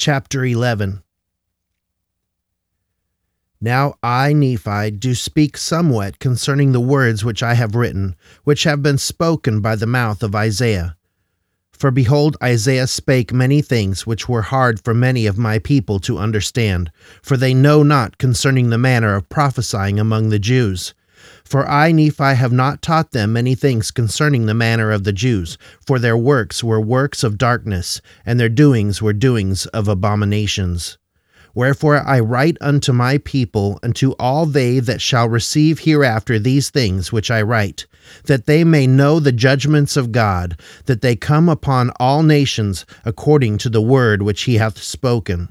Chapter 11 Now I, Nephi, do speak somewhat concerning the words which I have written, which have been spoken by the mouth of Isaiah. For behold, Isaiah spake many things which were hard for many of my people to understand, for they know not concerning the manner of prophesying among the Jews. For I, Nephi, have not taught them many things concerning the manner of the Jews, for their works were works of darkness, and their doings were doings of abominations. Wherefore I write unto my people, and to all they that shall receive hereafter these things which I write, that they may know the judgments of God, that they come upon all nations according to the word which he hath spoken.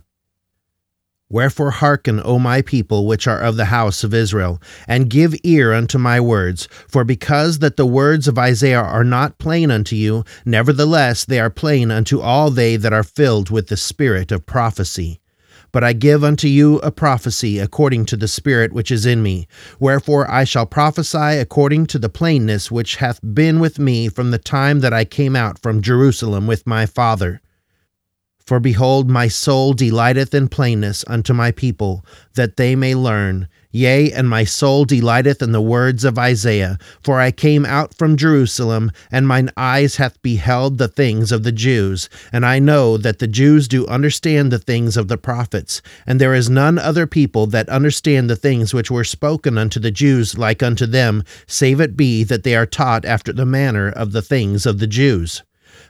Wherefore hearken, O my people which are of the house of Israel, and give ear unto my words. For because that the words of Isaiah are not plain unto you, nevertheless they are plain unto all they that are filled with the spirit of prophecy. But I give unto you a prophecy according to the Spirit which is in me. Wherefore I shall prophesy according to the plainness which hath been with me from the time that I came out from Jerusalem with my Father for behold, my soul delighteth in plainness unto my people, that they may learn. Yea, and my soul delighteth in the words of Isaiah. For I came out from Jerusalem, and mine eyes hath beheld the things of the Jews. And I know that the Jews do understand the things of the prophets. And there is none other people that understand the things which were spoken unto the Jews like unto them, save it be that they are taught after the manner of the things of the Jews.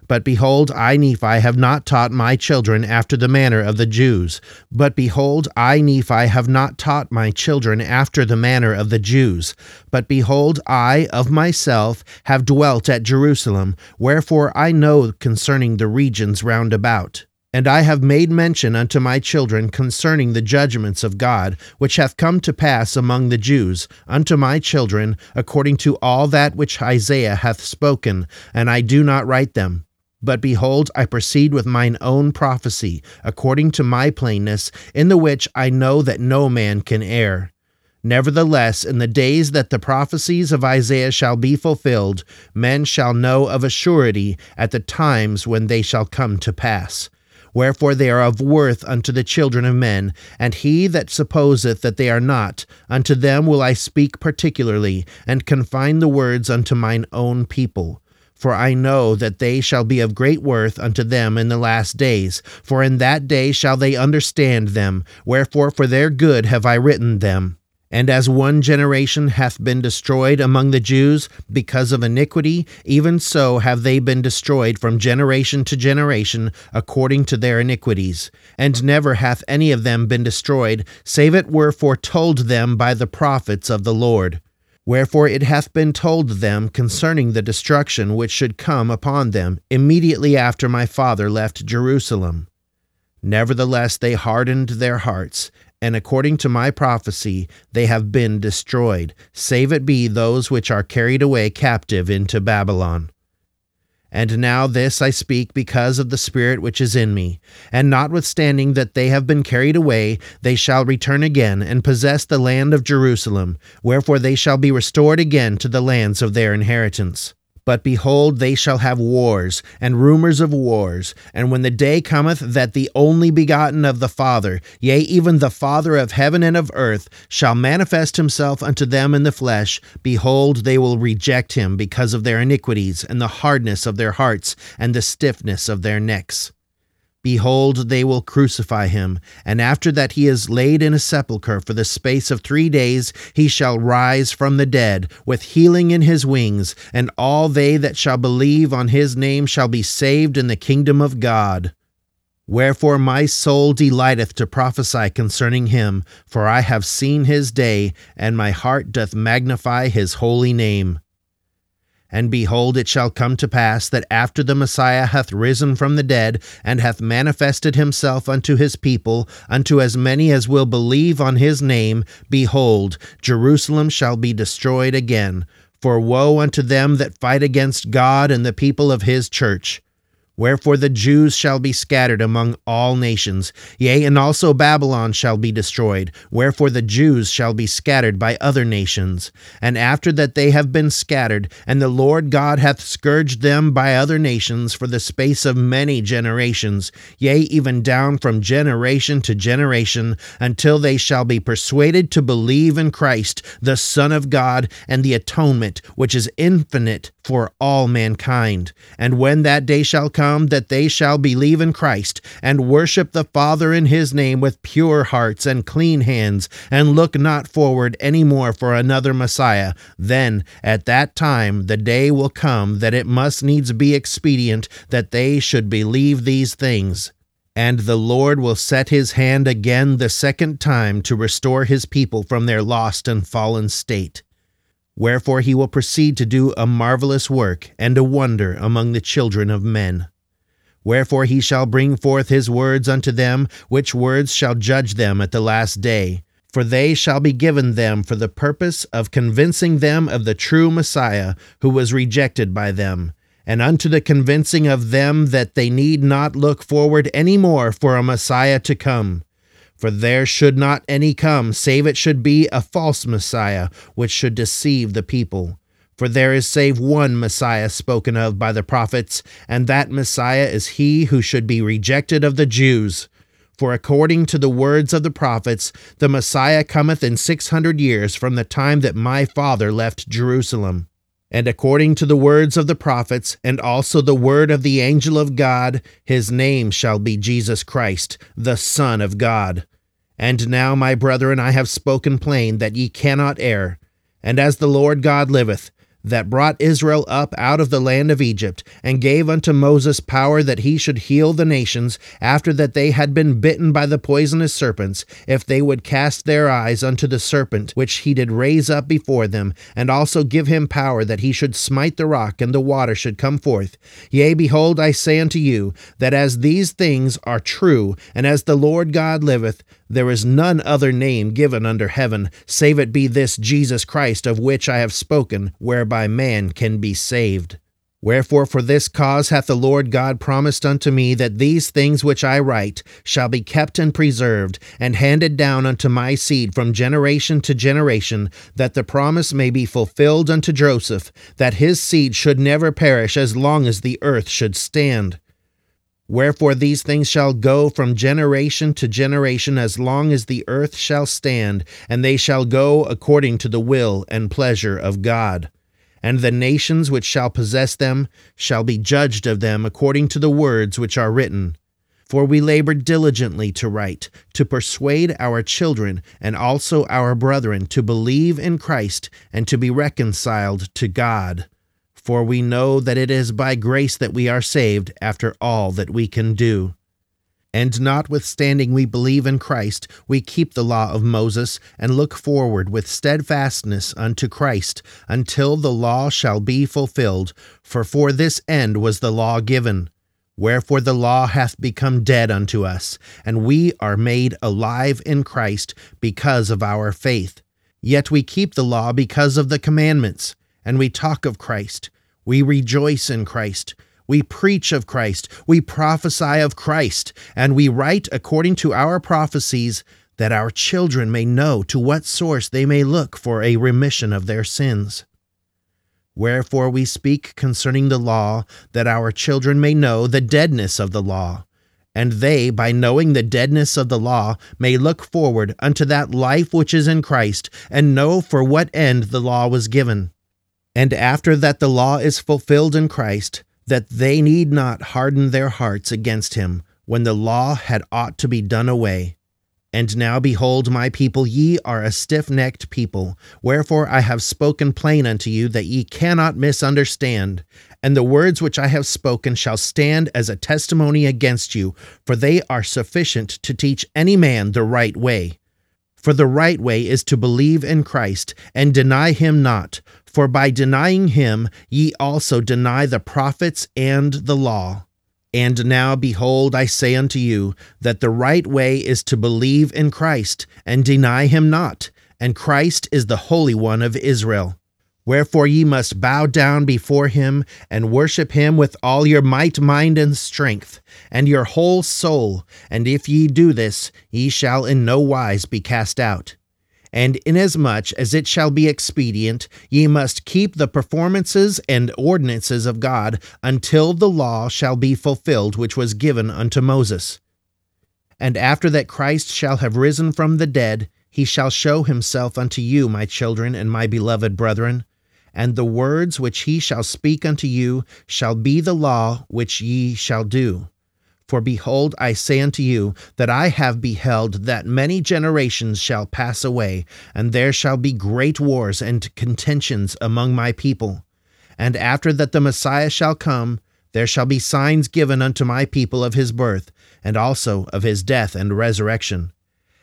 But behold, I, Nephi, have not taught my children after the manner of the Jews. But behold, I, Nephi, have not taught my children after the manner of the Jews. But behold, I, of myself, have dwelt at Jerusalem, wherefore I know concerning the regions round about. And I have made mention unto my children concerning the judgments of God, which hath come to pass among the Jews, unto my children, according to all that which Isaiah hath spoken, and I do not write them. But behold, I proceed with mine own prophecy, according to my plainness, in the which I know that no man can err. Nevertheless, in the days that the prophecies of Isaiah shall be fulfilled, men shall know of a surety at the times when they shall come to pass. Wherefore they are of worth unto the children of men, and he that supposeth that they are not, unto them will I speak particularly, and confine the words unto mine own people. For I know that they shall be of great worth unto them in the last days, for in that day shall they understand them, wherefore for their good have I written them. And as one generation hath been destroyed among the Jews because of iniquity, even so have they been destroyed from generation to generation according to their iniquities. And never hath any of them been destroyed, save it were foretold them by the prophets of the Lord. Wherefore it hath been told them concerning the destruction which should come upon them immediately after my father left Jerusalem. Nevertheless, they hardened their hearts, and according to my prophecy, they have been destroyed, save it be those which are carried away captive into Babylon. And now this I speak because of the Spirit which is in me. And notwithstanding that they have been carried away, they shall return again and possess the land of Jerusalem, wherefore they shall be restored again to the lands of their inheritance. But behold, they shall have wars, and rumors of wars. And when the day cometh that the only begotten of the Father, yea, even the Father of heaven and of earth, shall manifest himself unto them in the flesh, behold, they will reject him because of their iniquities, and the hardness of their hearts, and the stiffness of their necks. Behold, they will crucify him, and after that he is laid in a sepulchre for the space of three days, he shall rise from the dead, with healing in his wings, and all they that shall believe on his name shall be saved in the kingdom of God. Wherefore my soul delighteth to prophesy concerning him, for I have seen his day, and my heart doth magnify his holy name. And behold, it shall come to pass that after the Messiah hath risen from the dead, and hath manifested himself unto his people, unto as many as will believe on his name, behold, Jerusalem shall be destroyed again. For woe unto them that fight against God and the people of his church. Wherefore the Jews shall be scattered among all nations, yea, and also Babylon shall be destroyed. Wherefore the Jews shall be scattered by other nations. And after that they have been scattered, and the Lord God hath scourged them by other nations for the space of many generations, yea, even down from generation to generation, until they shall be persuaded to believe in Christ, the Son of God, and the atonement, which is infinite for all mankind. And when that day shall come, come that they shall believe in Christ, and worship the Father in his name with pure hearts and clean hands, and look not forward any more for another Messiah, then at that time the day will come that it must needs be expedient that they should believe these things. And the Lord will set his hand again the second time to restore his people from their lost and fallen state. Wherefore he will proceed to do a marvelous work and a wonder among the children of men. Wherefore he shall bring forth his words unto them, which words shall judge them at the last day. For they shall be given them for the purpose of convincing them of the true Messiah, who was rejected by them, and unto the convincing of them that they need not look forward any more for a Messiah to come. For there should not any come, save it should be a false Messiah, which should deceive the people. For there is save one Messiah spoken of by the prophets, and that Messiah is he who should be rejected of the Jews. For according to the words of the prophets, the Messiah cometh in six hundred years from the time that my father left Jerusalem. And according to the words of the prophets, and also the word of the angel of God, his name shall be Jesus Christ, the Son of God. And now, my brethren, I have spoken plain that ye cannot err. And as the Lord God liveth, that brought Israel up out of the land of Egypt, and gave unto Moses power that he should heal the nations, after that they had been bitten by the poisonous serpents, if they would cast their eyes unto the serpent which he did raise up before them, and also give him power that he should smite the rock, and the water should come forth. Yea, behold, I say unto you, that as these things are true, and as the Lord God liveth, there is none other name given under heaven, save it be this Jesus Christ of which I have spoken, whereby man can be saved. Wherefore, for this cause hath the Lord God promised unto me that these things which I write shall be kept and preserved, and handed down unto my seed from generation to generation, that the promise may be fulfilled unto Joseph, that his seed should never perish as long as the earth should stand. Wherefore these things shall go from generation to generation as long as the earth shall stand, and they shall go according to the will and pleasure of God. And the nations which shall possess them shall be judged of them according to the words which are written. For we labored diligently to write, to persuade our children and also our brethren to believe in Christ and to be reconciled to God. For we know that it is by grace that we are saved after all that we can do. And notwithstanding we believe in Christ, we keep the law of Moses, and look forward with steadfastness unto Christ, until the law shall be fulfilled. For for this end was the law given. Wherefore the law hath become dead unto us, and we are made alive in Christ because of our faith. Yet we keep the law because of the commandments, and we talk of Christ we rejoice in Christ. We preach of Christ. We prophesy of Christ. And we write according to our prophecies that our children may know to what source they may look for a remission of their sins. Wherefore we speak concerning the law, that our children may know the deadness of the law, and they, by knowing the deadness of the law, may look forward unto that life which is in Christ, and know for what end the law was given and after that the law is fulfilled in Christ, that they need not harden their hearts against him, when the law had ought to be done away. And now behold, my people, ye are a stiff necked people. Wherefore I have spoken plain unto you, that ye cannot misunderstand. And the words which I have spoken shall stand as a testimony against you, for they are sufficient to teach any man the right way. For the right way is to believe in Christ, and deny him not, for by denying him ye also deny the prophets and the law. And now, behold, I say unto you, that the right way is to believe in Christ, and deny him not, and Christ is the Holy One of Israel. Wherefore ye must bow down before him and worship him with all your might, mind, and strength, and your whole soul. And if ye do this, ye shall in no wise be cast out. And inasmuch as it shall be expedient, ye must keep the performances and ordinances of God until the law shall be fulfilled which was given unto Moses. And after that Christ shall have risen from the dead, he shall show himself unto you, my children and my beloved brethren and the words which he shall speak unto you shall be the law which ye shall do. For behold, I say unto you, that I have beheld that many generations shall pass away, and there shall be great wars and contentions among my people. And after that the Messiah shall come, there shall be signs given unto my people of his birth, and also of his death and resurrection.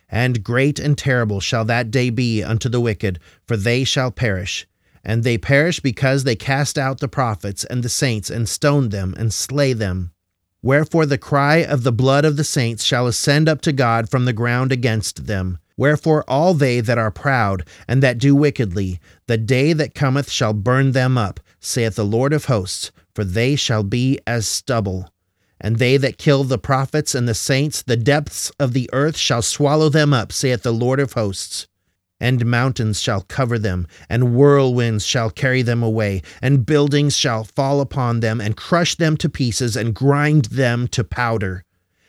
And great and terrible shall that day be unto the wicked, for they shall perish and they perish because they cast out the prophets and the saints, and stoned them, and slay them. Wherefore the cry of the blood of the saints shall ascend up to God from the ground against them. Wherefore all they that are proud, and that do wickedly, the day that cometh shall burn them up, saith the Lord of hosts, for they shall be as stubble. And they that kill the prophets and the saints, the depths of the earth shall swallow them up, saith the Lord of hosts and mountains shall cover them, and whirlwinds shall carry them away, and buildings shall fall upon them, and crush them to pieces, and grind them to powder.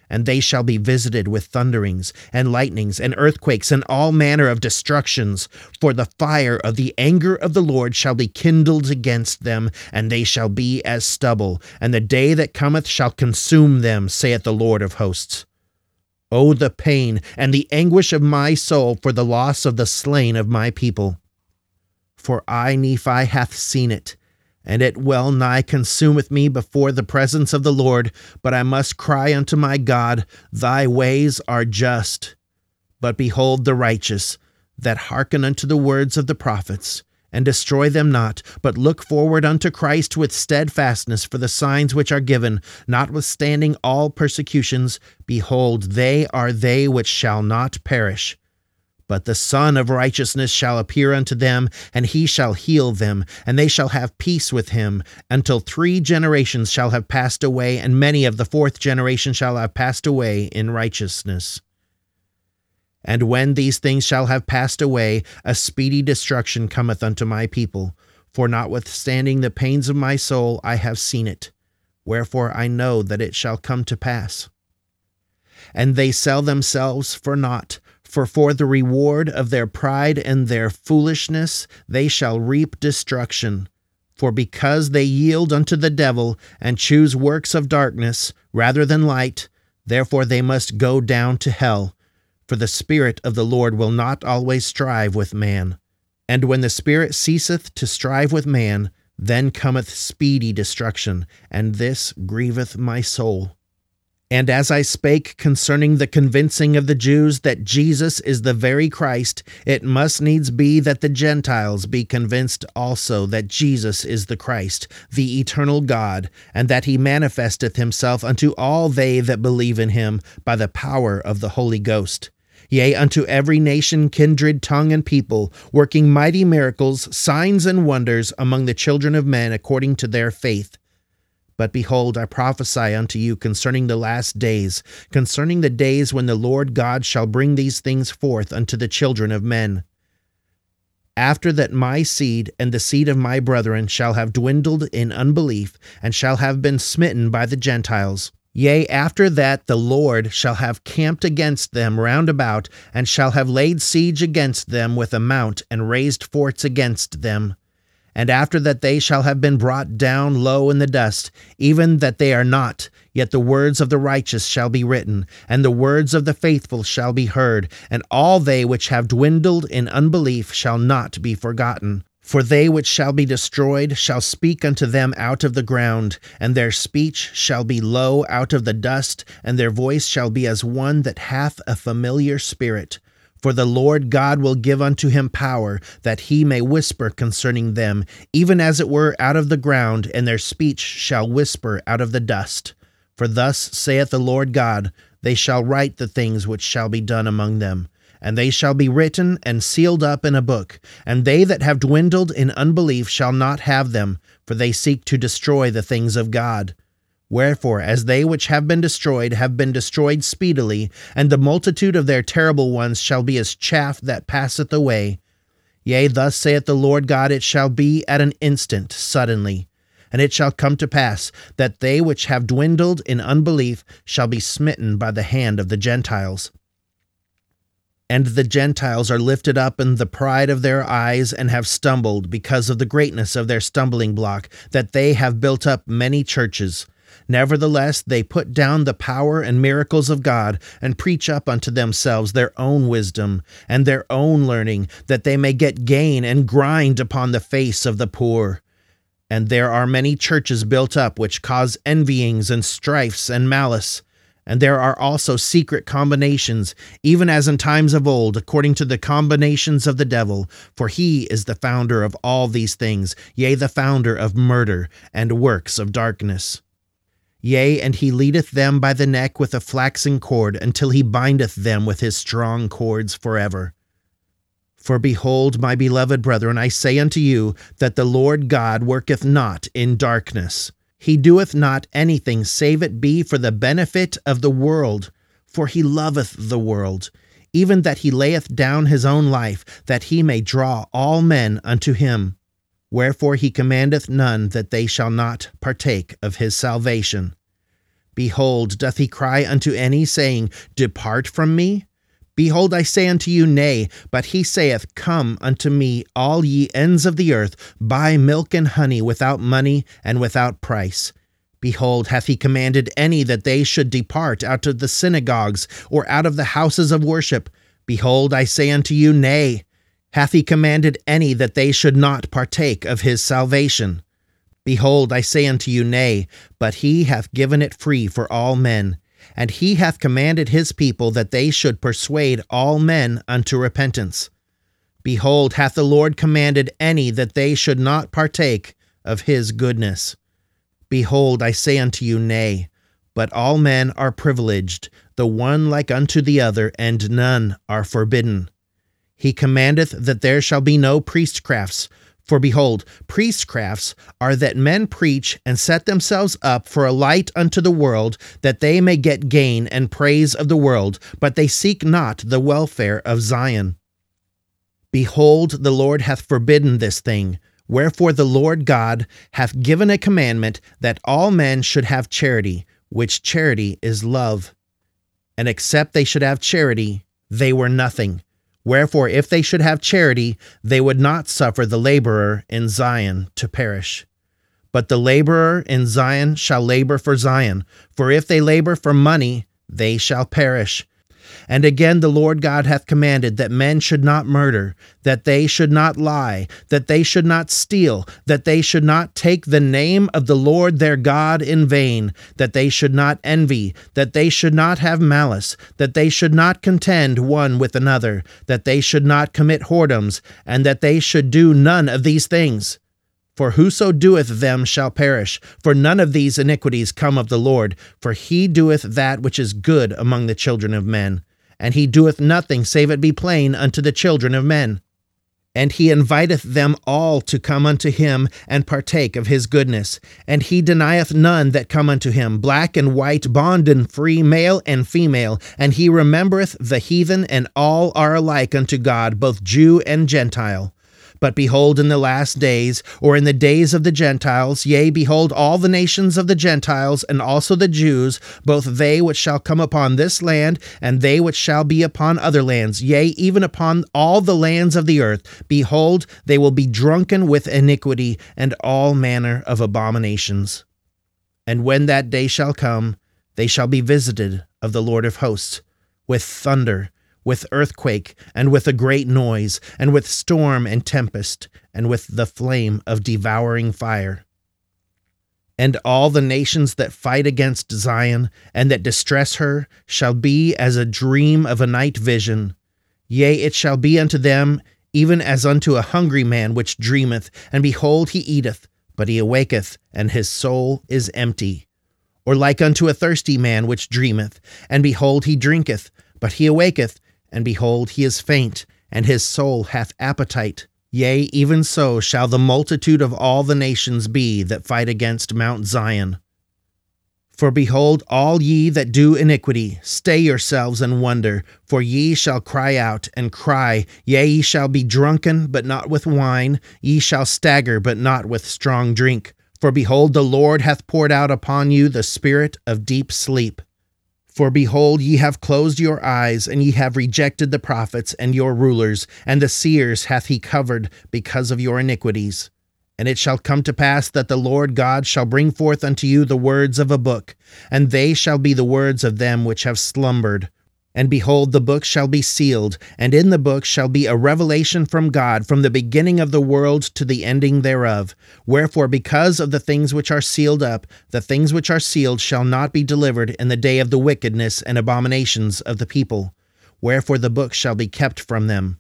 And they shall be visited with thunderings, and lightnings, and earthquakes, and all manner of destructions. For the fire of the anger of the Lord shall be kindled against them, and they shall be as stubble, and the day that cometh shall consume them, saith the Lord of hosts. Oh, the pain and the anguish of my soul for the loss of the slain of my people. For I, Nephi, hath seen it, and it well nigh consumeth me before the presence of the Lord. But I must cry unto my God, Thy ways are just. But behold the righteous, that hearken unto the words of the prophets and destroy them not, but look forward unto Christ with steadfastness for the signs which are given, notwithstanding all persecutions. Behold, they are they which shall not perish. But the Son of Righteousness shall appear unto them, and he shall heal them, and they shall have peace with him, until three generations shall have passed away, and many of the fourth generation shall have passed away in righteousness. And when these things shall have passed away, a speedy destruction cometh unto my people. For notwithstanding the pains of my soul, I have seen it. Wherefore I know that it shall come to pass. And they sell themselves for naught, for for the reward of their pride and their foolishness they shall reap destruction. For because they yield unto the devil, and choose works of darkness rather than light, therefore they must go down to hell for the Spirit of the Lord will not always strive with man. And when the Spirit ceaseth to strive with man, then cometh speedy destruction, and this grieveth my soul. And as I spake concerning the convincing of the Jews that Jesus is the very Christ, it must needs be that the Gentiles be convinced also that Jesus is the Christ, the eternal God, and that he manifesteth himself unto all they that believe in him by the power of the Holy Ghost yea, unto every nation, kindred, tongue, and people, working mighty miracles, signs, and wonders among the children of men according to their faith. But behold, I prophesy unto you concerning the last days, concerning the days when the Lord God shall bring these things forth unto the children of men. After that my seed and the seed of my brethren shall have dwindled in unbelief, and shall have been smitten by the Gentiles, Yea, after that the Lord shall have camped against them round about, and shall have laid siege against them with a mount, and raised forts against them. And after that they shall have been brought down low in the dust, even that they are not, yet the words of the righteous shall be written, and the words of the faithful shall be heard, and all they which have dwindled in unbelief shall not be forgotten. For they which shall be destroyed shall speak unto them out of the ground, and their speech shall be low out of the dust, and their voice shall be as one that hath a familiar spirit. For the Lord God will give unto him power, that he may whisper concerning them, even as it were out of the ground, and their speech shall whisper out of the dust. For thus saith the Lord God, They shall write the things which shall be done among them and they shall be written and sealed up in a book. And they that have dwindled in unbelief shall not have them, for they seek to destroy the things of God. Wherefore, as they which have been destroyed have been destroyed speedily, and the multitude of their terrible ones shall be as chaff that passeth away. Yea, thus saith the Lord God, it shall be at an instant, suddenly. And it shall come to pass that they which have dwindled in unbelief shall be smitten by the hand of the Gentiles. And the Gentiles are lifted up in the pride of their eyes and have stumbled because of the greatness of their stumbling block, that they have built up many churches. Nevertheless, they put down the power and miracles of God, and preach up unto themselves their own wisdom and their own learning, that they may get gain and grind upon the face of the poor. And there are many churches built up which cause envyings and strifes and malice. And there are also secret combinations, even as in times of old, according to the combinations of the devil. For he is the founder of all these things, yea, the founder of murder and works of darkness. Yea, and he leadeth them by the neck with a flaxen cord, until he bindeth them with his strong cords forever. For behold, my beloved brethren, I say unto you that the Lord God worketh not in darkness. He doeth not anything save it be for the benefit of the world, for he loveth the world, even that he layeth down his own life, that he may draw all men unto him. Wherefore he commandeth none that they shall not partake of his salvation. Behold, doth he cry unto any, saying, Depart from me? Behold, I say unto you, Nay, but he saith, Come unto me, all ye ends of the earth, buy milk and honey without money and without price. Behold, hath he commanded any that they should depart out of the synagogues or out of the houses of worship? Behold, I say unto you, Nay. Hath he commanded any that they should not partake of his salvation? Behold, I say unto you, Nay, but he hath given it free for all men. And he hath commanded his people that they should persuade all men unto repentance. Behold, hath the Lord commanded any that they should not partake of his goodness. Behold, I say unto you, Nay, but all men are privileged, the one like unto the other, and none are forbidden. He commandeth that there shall be no priestcrafts, for behold, priestcrafts are that men preach and set themselves up for a light unto the world, that they may get gain and praise of the world, but they seek not the welfare of Zion. Behold, the Lord hath forbidden this thing. Wherefore the Lord God hath given a commandment that all men should have charity, which charity is love. And except they should have charity, they were nothing. Wherefore, if they should have charity, they would not suffer the laborer in Zion to perish. But the laborer in Zion shall labor for Zion, for if they labor for money, they shall perish. And again, the Lord God hath commanded that men should not murder, that they should not lie, that they should not steal, that they should not take the name of the Lord their God in vain, that they should not envy, that they should not have malice, that they should not contend one with another, that they should not commit whoredoms, and that they should do none of these things. For whoso doeth them shall perish. For none of these iniquities come of the Lord, for he doeth that which is good among the children of men. And he doeth nothing save it be plain unto the children of men. And he inviteth them all to come unto him and partake of his goodness. And he denieth none that come unto him, black and white, bond and free, male and female. And he remembereth the heathen, and all are alike unto God, both Jew and Gentile. But behold, in the last days, or in the days of the Gentiles, yea, behold, all the nations of the Gentiles, and also the Jews, both they which shall come upon this land, and they which shall be upon other lands, yea, even upon all the lands of the earth, behold, they will be drunken with iniquity and all manner of abominations. And when that day shall come, they shall be visited of the Lord of hosts with thunder with earthquake, and with a great noise, and with storm and tempest, and with the flame of devouring fire. And all the nations that fight against Zion, and that distress her, shall be as a dream of a night vision. Yea, it shall be unto them even as unto a hungry man which dreameth, and behold, he eateth, but he awaketh, and his soul is empty. Or like unto a thirsty man which dreameth, and behold, he drinketh, but he awaketh, And behold, he is faint, and his soul hath appetite. Yea, even so shall the multitude of all the nations be that fight against Mount Zion. For behold, all ye that do iniquity, stay yourselves and wonder, for ye shall cry out and cry, yea, ye shall be drunken, but not with wine, ye shall stagger, but not with strong drink. For behold, the Lord hath poured out upon you the spirit of deep sleep. For behold, ye have closed your eyes, and ye have rejected the prophets and your rulers, and the seers hath he covered because of your iniquities. And it shall come to pass that the Lord God shall bring forth unto you the words of a book, and they shall be the words of them which have slumbered. And behold, the book shall be sealed, and in the book shall be a revelation from God from the beginning of the world to the ending thereof. Wherefore, because of the things which are sealed up, the things which are sealed shall not be delivered in the day of the wickedness and abominations of the people. Wherefore, the book shall be kept from them.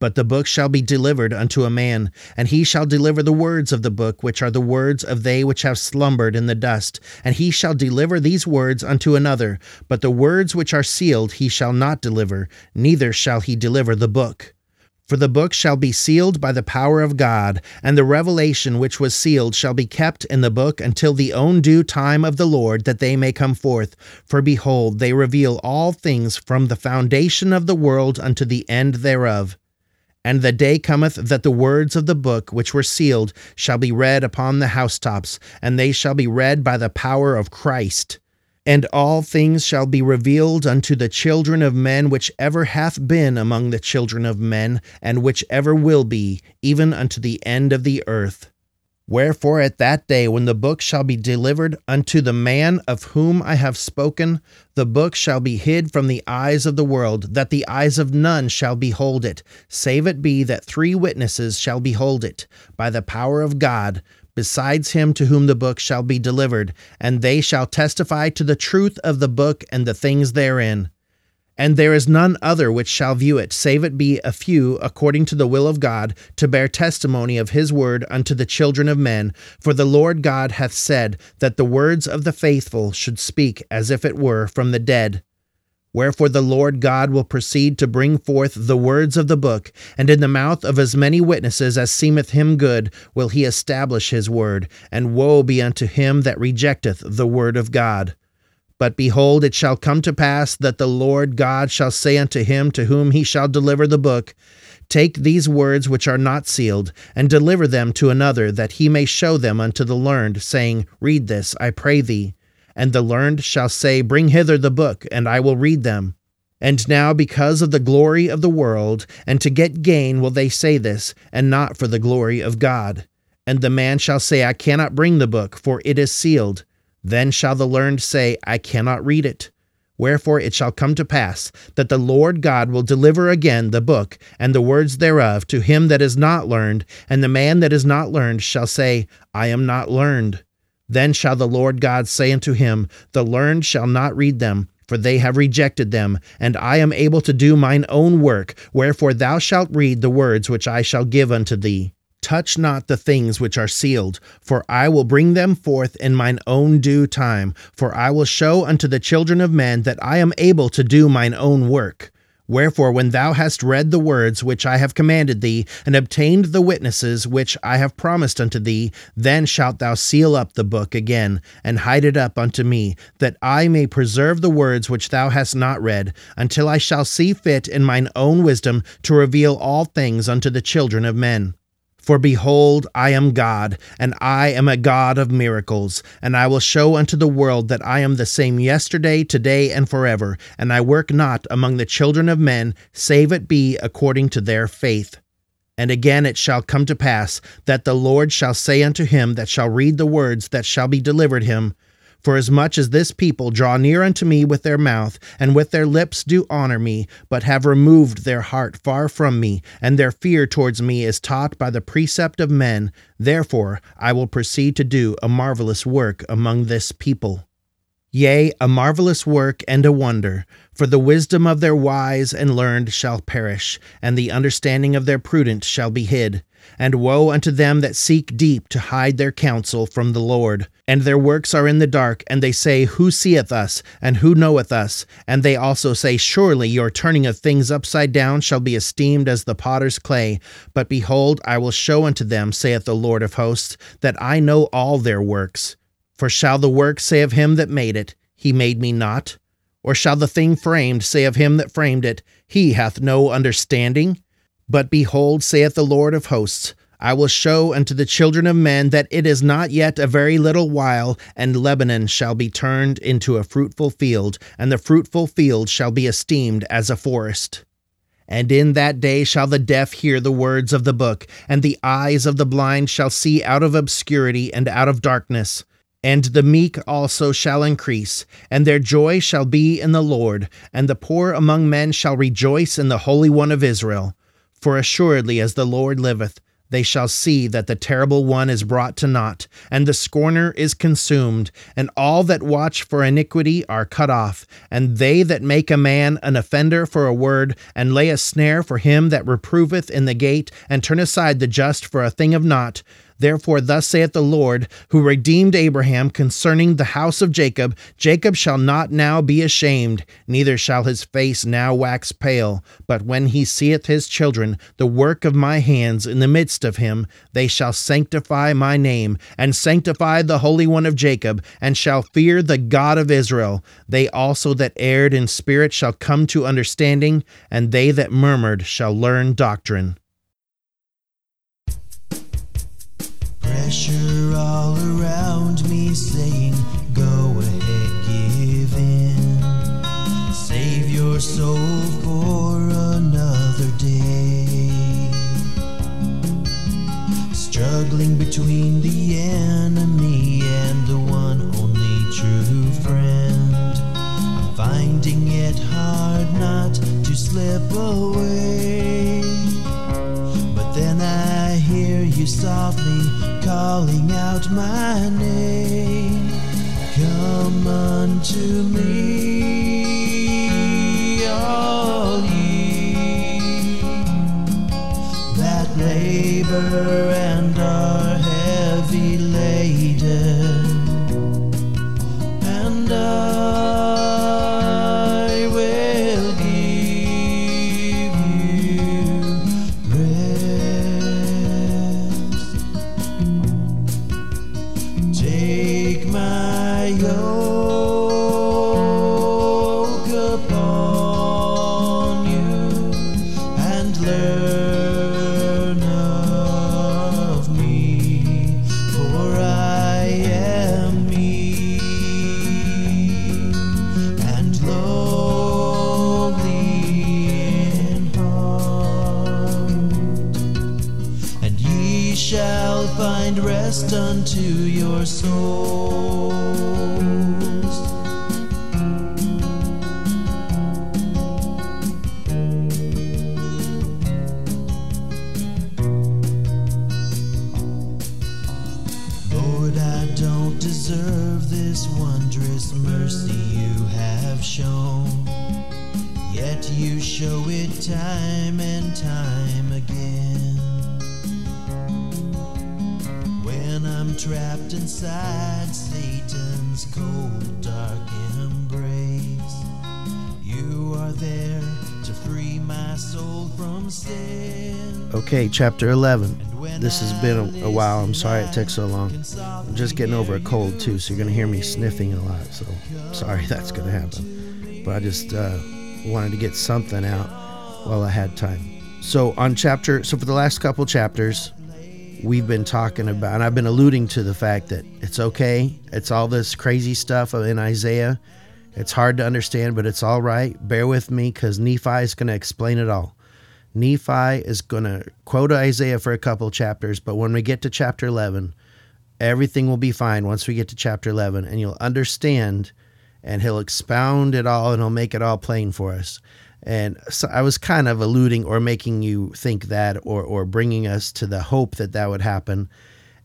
But the book shall be delivered unto a man, and he shall deliver the words of the book, which are the words of they which have slumbered in the dust. And he shall deliver these words unto another. But the words which are sealed he shall not deliver, neither shall he deliver the book. For the book shall be sealed by the power of God, and the revelation which was sealed shall be kept in the book until the own due time of the Lord, that they may come forth. For behold, they reveal all things from the foundation of the world unto the end thereof. And the day cometh that the words of the book which were sealed shall be read upon the housetops, and they shall be read by the power of Christ. And all things shall be revealed unto the children of men, which ever hath been among the children of men, and which ever will be, even unto the end of the earth. Wherefore at that day, when the book shall be delivered unto the man of whom I have spoken, the book shall be hid from the eyes of the world, that the eyes of none shall behold it, save it be that three witnesses shall behold it, by the power of God, besides him to whom the book shall be delivered, and they shall testify to the truth of the book and the things therein and there is none other which shall view it, save it be a few, according to the will of God, to bear testimony of his word unto the children of men. For the Lord God hath said that the words of the faithful should speak as if it were from the dead. Wherefore the Lord God will proceed to bring forth the words of the book, and in the mouth of as many witnesses as seemeth him good will he establish his word, and woe be unto him that rejecteth the word of God. But behold, it shall come to pass that the Lord God shall say unto him to whom he shall deliver the book, Take these words which are not sealed, and deliver them to another, that he may show them unto the learned, saying, Read this, I pray thee. And the learned shall say, Bring hither the book, and I will read them. And now, because of the glory of the world, and to get gain, will they say this, and not for the glory of God. And the man shall say, I cannot bring the book, for it is sealed. Then shall the learned say, I cannot read it. Wherefore it shall come to pass that the Lord God will deliver again the book and the words thereof to him that is not learned, and the man that is not learned shall say, I am not learned. Then shall the Lord God say unto him, The learned shall not read them, for they have rejected them, and I am able to do mine own work. Wherefore thou shalt read the words which I shall give unto thee. Touch not the things which are sealed, for I will bring them forth in mine own due time. For I will show unto the children of men that I am able to do mine own work. Wherefore, when thou hast read the words which I have commanded thee, and obtained the witnesses which I have promised unto thee, then shalt thou seal up the book again, and hide it up unto me, that I may preserve the words which thou hast not read, until I shall see fit in mine own wisdom to reveal all things unto the children of men. For behold, I am God, and I am a God of miracles, and I will show unto the world that I am the same yesterday, today, and forever, and I work not among the children of men, save it be according to their faith. And again it shall come to pass that the Lord shall say unto him that shall read the words that shall be delivered him, for as much as this people draw near unto me with their mouth, and with their lips do honor me, but have removed their heart far from me, and their fear towards me is taught by the precept of men, therefore I will proceed to do a marvelous work among this people. Yea, a marvelous work and a wonder, for the wisdom of their wise and learned shall perish, and the understanding of their prudent shall be hid. And woe unto them that seek deep to hide their counsel from the Lord. And their works are in the dark, and they say, Who seeth us, and who knoweth us? And they also say, Surely your turning of things upside down shall be esteemed as the potter's clay. But behold, I will show unto them, saith the Lord of hosts, that I know all their works. For shall the work say of him that made it, He made me not? Or shall the thing framed say of him that framed it, He hath no understanding? But behold, saith the Lord of hosts, I will show unto the children of men that it is not yet a very little while, and Lebanon shall be turned into a fruitful field, and the fruitful field shall be esteemed as a forest. And in that day shall the deaf hear the words of the book, and the eyes of the blind shall see out of obscurity and out of darkness. And the meek also shall increase, and their joy shall be in the Lord, and the poor among men shall rejoice in the Holy One of Israel. For assuredly as the Lord liveth, they shall see that the terrible one is brought to naught, and the scorner is consumed, and all that watch for iniquity are cut off, and they that make a man an offender for a word, and lay a snare for him that reproveth in the gate, and turn aside the just for a thing of naught, Therefore, thus saith the Lord, who redeemed Abraham concerning the house of Jacob Jacob shall not now be ashamed, neither shall his face now wax pale. But when he seeth his children, the work of my hands, in the midst of him, they shall sanctify my name, and sanctify the Holy One of Jacob, and shall fear the God of Israel. They also that erred in spirit shall come to understanding, and they that murmured shall learn doctrine. Pressure all around me saying, Go ahead, give in. Save your soul for another day. Struggling between the enemy and the one only true friend. I'm finding it hard not to slip away. But then I hear you softly calling out my name. Come unto me, shall find rest unto your souls. Okay, chapter 11. This has been a, a while. I'm sorry it took so long. I'm just getting over a cold too, so you're going to hear me sniffing a lot. So sorry that's going to happen. But I just uh, wanted to get something out while I had time. So on chapter, so for the last couple chapters, we've been talking about, and I've been alluding to the fact that it's okay. It's all this crazy stuff in Isaiah. It's hard to understand, but it's all right. Bear with me because Nephi is going to explain it all. Nephi is going to quote Isaiah for a couple chapters, but when we get to chapter 11, everything will be fine once we get to chapter 11, and you'll understand, and he'll expound it all, and he'll make it all plain for us. And so I was kind of alluding or making you think that, or or bringing us to the hope that that would happen.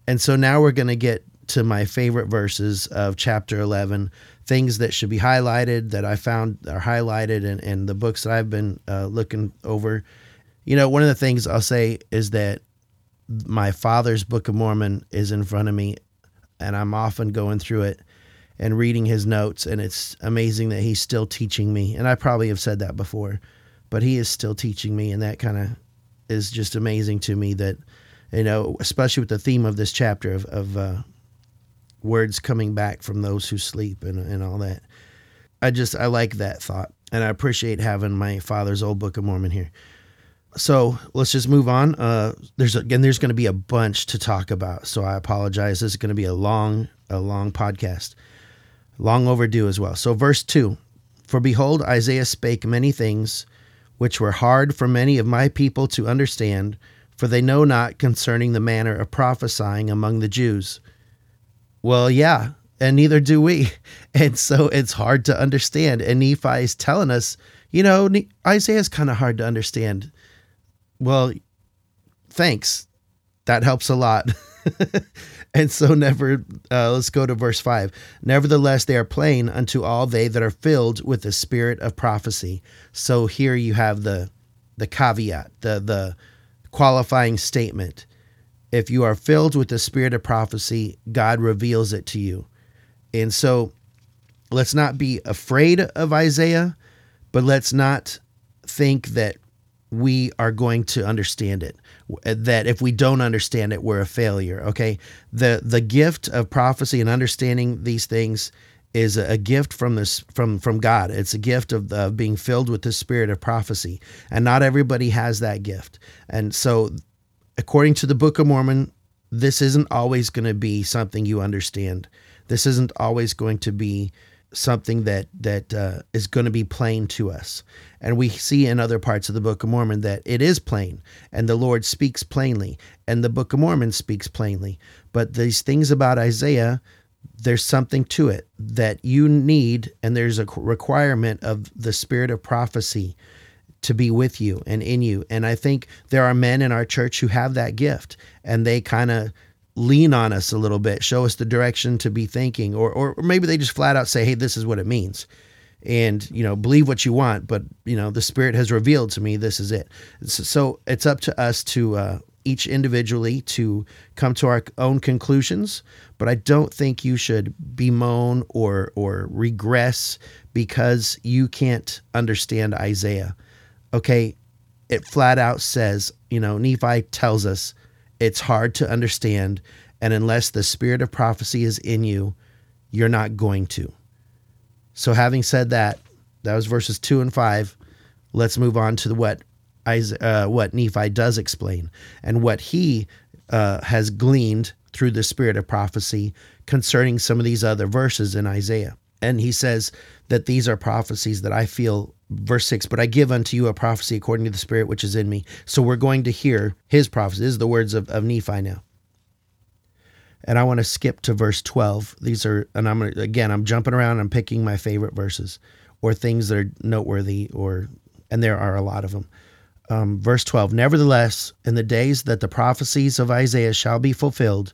And so now we're going to get to my favorite verses of chapter 11, things that should be highlighted that I found are highlighted in, in the books that I've been uh, looking over. You know, one of the things I'll say is that my father's Book of Mormon is in front of me, and I'm often going through it and reading his notes, and it's amazing that he's still teaching me. And I probably have said that before, but he is still teaching me, and that kind of is just amazing to me that, you know, especially with the theme of this chapter of, of uh, words coming back from those who sleep and, and all that. I just, I like that thought, and I appreciate having my father's old Book of Mormon here so let's just move on. Uh, there's again, there's going to be a bunch to talk about, so I apologize. This is going to be a long, a long podcast, long overdue as well. So verse two, for behold, Isaiah spake many things, which were hard for many of my people to understand, for they know not concerning the manner of prophesying among the Jews. Well, yeah, and neither do we, and so it's hard to understand. And Nephi is telling us, you know, Isaiah is kind of hard to understand well, thanks. That helps a lot. and so never uh, let's go to verse 5 nevertheless they are plain unto all they that are filled with the spirit of prophecy so here you have the the caveat the the qualifying statement if you are filled with the spirit of prophecy god reveals it to you and so let's not be afraid of isaiah but let's not think that we are going to understand it. Uh, that if we don't understand it we're a failure okay? The the gift of prophecy and understanding these things is a, gift from this from from God. It's a gift of, of being filled with the spirit of prophecy. And not everybody has that gift. And so according to the book of Mormon this isn't always going to be something you understand. This isn't always going to be something that that uh, is going to be plain to us. And we see in other parts of the Book of Mormon that it is plain, and the Lord speaks plainly, and the Book of Mormon speaks plainly. But these things about Isaiah, there's something to it that you need, and there's a requirement of the spirit of prophecy to be with you and in you. And I think there are men in our church who have that gift, and they kind of lean on us a little bit, show us the direction to be thinking, or, or, or maybe they just flat out say, hey, this is what it means. And, you know, believe what you want, but, you know, the Spirit has revealed to me this is it. So it's up to us to, uh, each individually to come to our own conclusions, but I don't think you should bemoan or or regress because you can't understand Isaiah. Okay, it flat out says, you know, Nephi tells us it's hard to understand. And unless the spirit of prophecy is in you, you're not going to. So, having said that, that was verses two and five. Let's move on to what uh, what Nephi does explain and what he uh, has gleaned through the spirit of prophecy concerning some of these other verses in Isaiah. And he says that these are prophecies that I feel verse 6 but i give unto you a prophecy according to the spirit which is in me. So we're going to hear his prophecy. This is the words of, of nephi now. And i want to skip to verse 12 these are and i'm again i'm jumping around i'm picking my favorite verses or things that are noteworthy or and there are a lot of them um, verse 12 nevertheless in the days that the prophecies of isaiah shall be fulfilled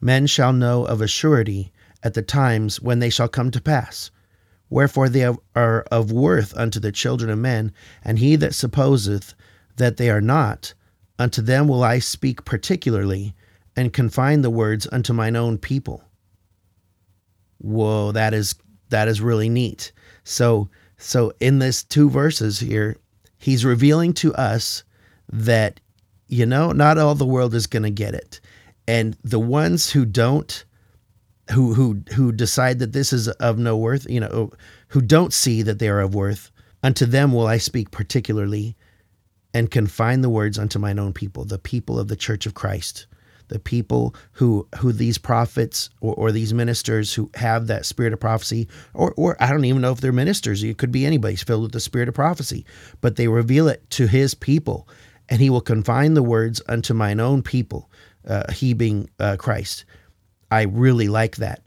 men shall know of a surety at the times when they shall come to pass Wherefore they are of worth unto the children of men, and he that supposeth that they are not, unto them will I speak particularly, and confine the words unto mine own people. Whoa, that is that is really neat. So so in this two verses here, he's revealing to us that you know, not all the world is going to get it. And the ones who don't who who who decide that this is of no worth, you know, who don't see that they are of worth, unto them will I speak particularly, and confine the words unto mine own people, the people of the Church of Christ, the people who who these prophets or, or these ministers who have that spirit of prophecy, or or I don't even know if they're ministers, it could be anybody filled with the spirit of prophecy, but they reveal it to his people, and he will confine the words unto mine own people, uh, he being uh, Christ I really like that.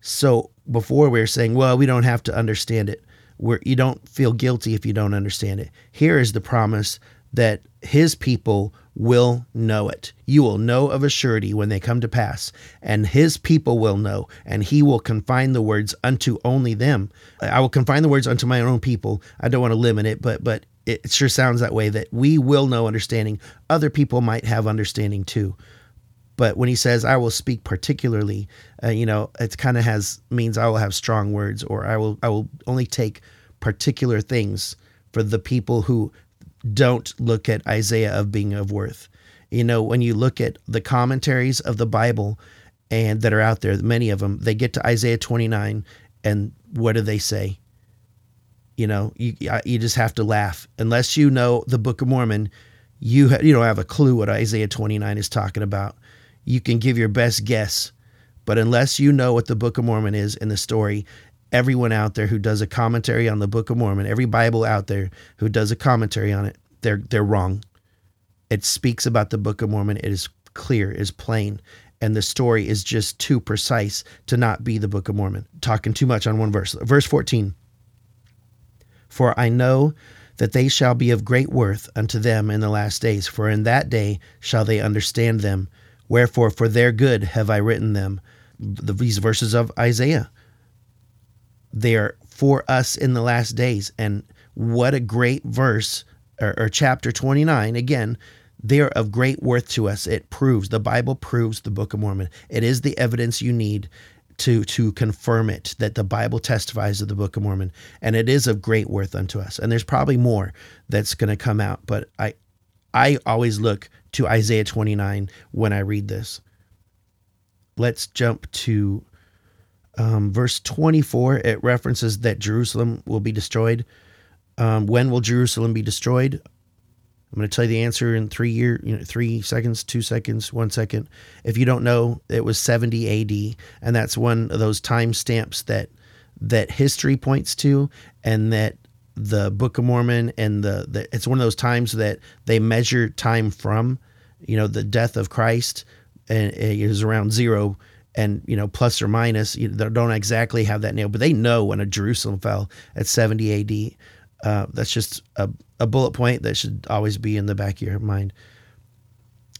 So before we were saying, well, we don't have to understand it. Where you don't feel guilty if you don't understand it. Here is the promise that his people will know it. You will know of a surety when they come to pass, and his people will know, and he will confine the words unto only them. I will confine the words unto my own people. I don't want to limit it, but but it sure sounds that way that we will know understanding. Other people might have understanding too. But when he says, I will speak particularly, uh, you know, it kind of has means I will have strong words or I will, I will only take particular things for the people who don't look at Isaiah of being of worth. You know, when you look at the commentaries of the Bible and that are out there, many of them, they get to Isaiah 29 and what do they say? You know, you you just have to laugh unless you know the Book of Mormon. You you don't have a clue what Isaiah 29 is talking about. You can give your best guess, but unless you know what the Book of Mormon is in the story, everyone out there who does a commentary on the Book of Mormon, every Bible out there who does a commentary on it, they're they're wrong. It speaks about the Book of Mormon. It is clear, it is plain, and the story is just too precise to not be the Book of Mormon. Talking too much on one verse. Verse 14. For I know that they shall be of great worth unto them in the last days, for in that day shall they understand them. Wherefore, for their good have I written them. These verses of Isaiah. They are for us in the last days. And what a great verse, or, or chapter 29. Again, they are of great worth to us. It proves, the Bible proves the Book of Mormon. It is the evidence you need to to confirm it that the Bible testifies of the Book of Mormon, and it is of great worth unto us. And there's probably more that's going to come out, but I I always look to Isaiah 29 when I read this. Let's jump to um, verse 24. It references that Jerusalem will be destroyed. Um, when will Jerusalem be destroyed? I'm going to tell you the answer in three year, you know, three seconds, two seconds, one second. If you don't know, it was 70 AD, and that's one of those time stamps that that history points to, and that the Book of Mormon and the, the it's one of those times that they measure time from. You know, the death of Christ, and it is around zero, and you know, plus or minus. You they don't exactly have that nailed, but they know when a Jerusalem fell at 70 AD. Uh, that's just a, a bullet point that should always be in the back of your mind.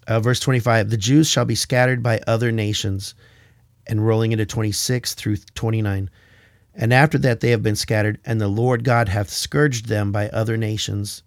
Uh, verse 25 The Jews shall be scattered by other nations, and rolling into 26 through 29. And after that they have been scattered, and the Lord God hath scourged them by other nations.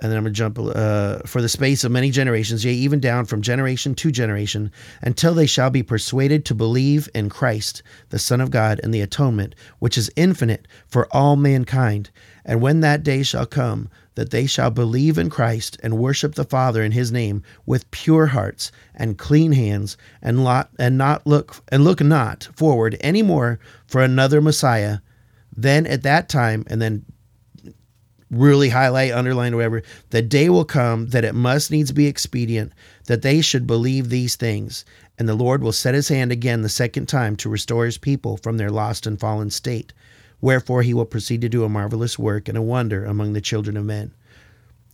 And then I'm going to jump uh, for the space of many generations, yea, even down from generation to generation, until they shall be persuaded to believe in Christ, the Son of God, and the atonement, which is infinite for all mankind. And when that day shall come, that they shall believe in Christ and worship the Father in his name with pure hearts and clean hands, and lot and not look and look not forward any more for another Messiah, then at that time, and then really highlight, underline, whatever, the day will come that it must needs be expedient that they should believe these things, and the Lord will set his hand again the second time to restore his people from their lost and fallen state. Wherefore he will proceed to do a marvelous work and a wonder among the children of men.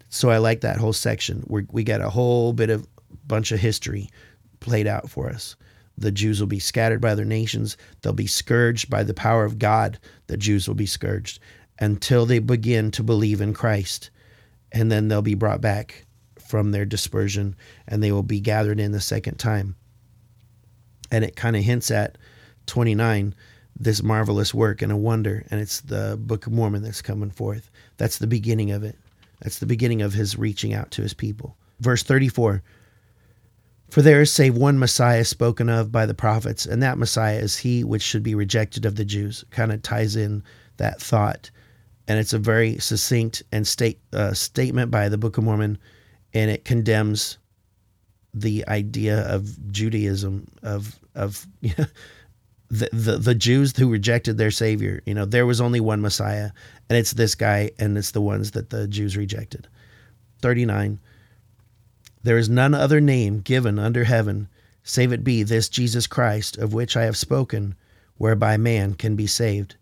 So I like that whole section. we we got a whole bit of bunch of history played out for us. The Jews will be scattered by other nations. They'll be scourged by the power of God. The Jews will be scourged until they begin to believe in Christ. And then they'll be brought back from their dispersion and they will be gathered in the second time. And it kind of hints at 29 this marvelous work and a wonder. And it's the Book of Mormon that's coming forth. That's the beginning of it. That's the beginning of his reaching out to his people. Verse 34 For there is save one Messiah spoken of by the prophets, and that Messiah is he which should be rejected of the Jews. Kind of ties in that thought and it's a very succinct and state uh, statement by the Book of Mormon, and it condemns the idea of Judaism of of you know, the, the Jews who rejected their Savior. You know, there was only one Messiah, and it's this guy, and it's the ones that the Jews rejected. Thirty nine. There is none other name given under heaven, save it be this Jesus Christ, of which I have spoken, whereby man can be saved.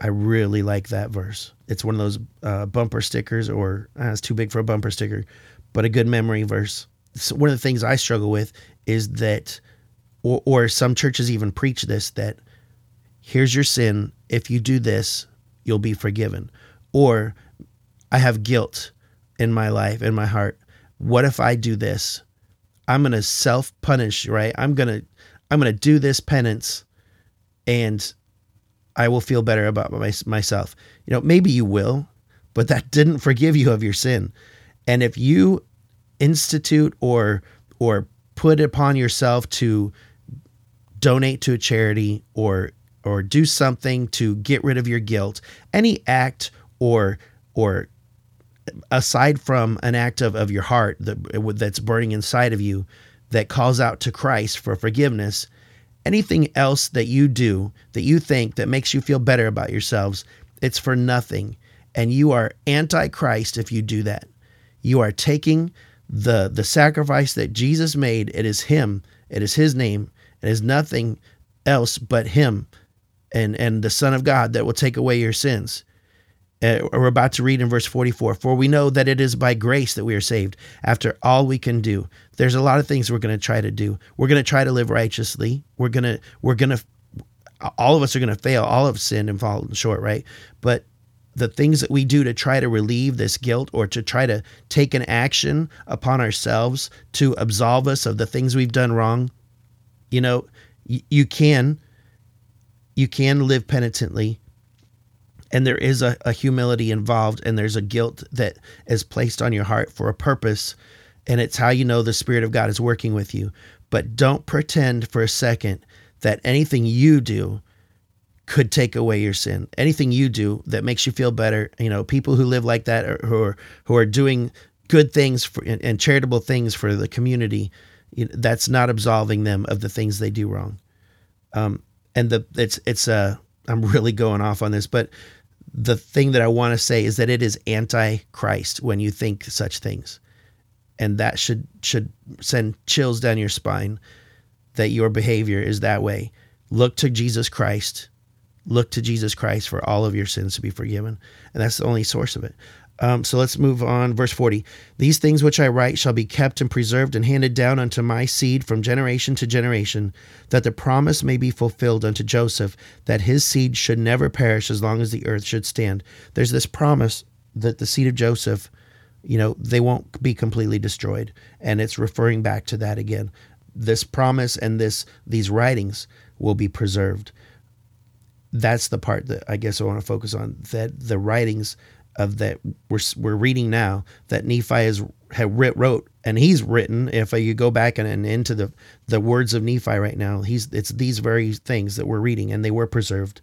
I really like that verse. It's one of those uh, bumper stickers, or uh, it's too big for a bumper sticker, but a good memory verse. So one of the things I struggle with is that, or, or some churches even preach this that here's your sin. If you do this, you'll be forgiven. Or I have guilt. in my life, in my heart. What if I do this? I'm going to self punish, right? I'm going to I'm going to do this penance and I will feel better about my, myself. You know, maybe you will, but that didn't forgive you of your sin. And if you institute or or put upon yourself to donate to a charity or or do something to get rid of your guilt, any act or or aside from an act of, of your heart that that's burning inside of you that calls out to Christ for forgiveness, anything else that you do that you think that makes you feel better about yourselves, it's for nothing. And you are anti-Christ if you do that. You are taking the the sacrifice that Jesus made. It is him. It is his name. It is nothing else but him and and the son of God that will take away your sins. Uh, we're about to read in verse 44 For we know that it is by grace that we are saved, after all we can do. There's a lot of things we're going to try to do. We're going to try to live righteously. We're going to, we're going to, all of us are going to fail. All of sin and fall short, right? But the things that we do to try to relieve this guilt or to try to take an action upon ourselves to absolve us of the things we've done wrong, you know, you can, you can live penitently and there is a, a humility involved and there's a guilt that is placed on your heart for a purpose and it's how you know the spirit of god is working with you. But don't pretend for a second that anything you do could take away your sin. Anything you do that makes you feel better you know people who live like that or who are who are doing good things for, and, and charitable things for the community you know, that's not absolving them of the things they do wrong um, and the it's it's uh I'm really going off on this, but the thing that I want to say is that it is anti-Christ when you think such things. And that should should send chills down your spine that your behavior is that way. Look to Jesus Christ. Look to Jesus Christ for all of your sins to be forgiven. And that's the only source of it. Um, so let's move on. Verse 40 These things which I write shall be kept and preserved and handed down unto my seed from generation to generation, that the promise may be fulfilled unto Joseph, that his seed should never perish as long as the earth should stand. There's this promise that the seed of Joseph, you know, they won't be completely destroyed. And it's referring back to that again. This promise and this these writings will be preserved. That's the part that I guess I want to focus on. That the writings of that we're we're reading now that Nephi has had writ, wrote and he's written. If you go back and, and into the the words of Nephi right now, he's it's these very things that we're reading and they were preserved.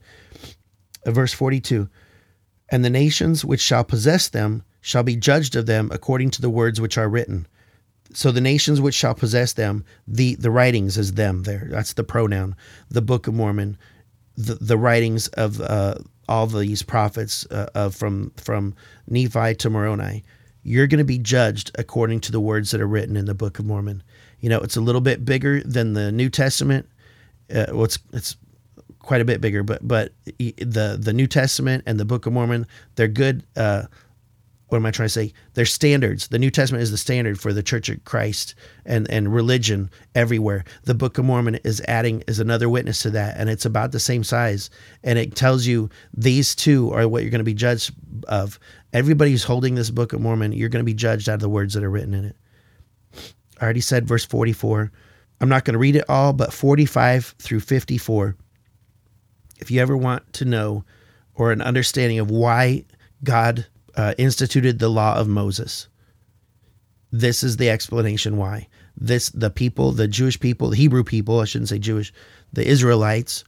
Uh, verse forty two, and the nations which shall possess them shall be judged of them according to the words which are written. So the nations which shall possess them, the the writings is them there. That's the pronoun. The Book of Mormon, the the writings of uh, all these prophets uh, uh, from from Nephi to Moroni, you're going to be judged according to the words that are written in the Book of Mormon. You know, it's a little bit bigger than the New Testament. Uh, well, it's it's quite a bit bigger, but but the the New Testament and the Book of Mormon, they're good uh, what am I trying to say? Their standards. The New Testament is the standard for the Church of Christ and, and religion everywhere. The Book of Mormon is adding is another witness to that, and it's about the same size. And it tells you these two are what you're going to be judged of. Everybody who's holding this Book of Mormon, you're going to be judged out of the words that are written in it. I already said verse 44. I'm not going to read it all, but 45 through 54. If you ever want to know or an understanding of why God uh, instituted the law of Moses. This is the explanation why. This the people, the Jewish people, the Hebrew people, I shouldn't say Jewish, the Israelites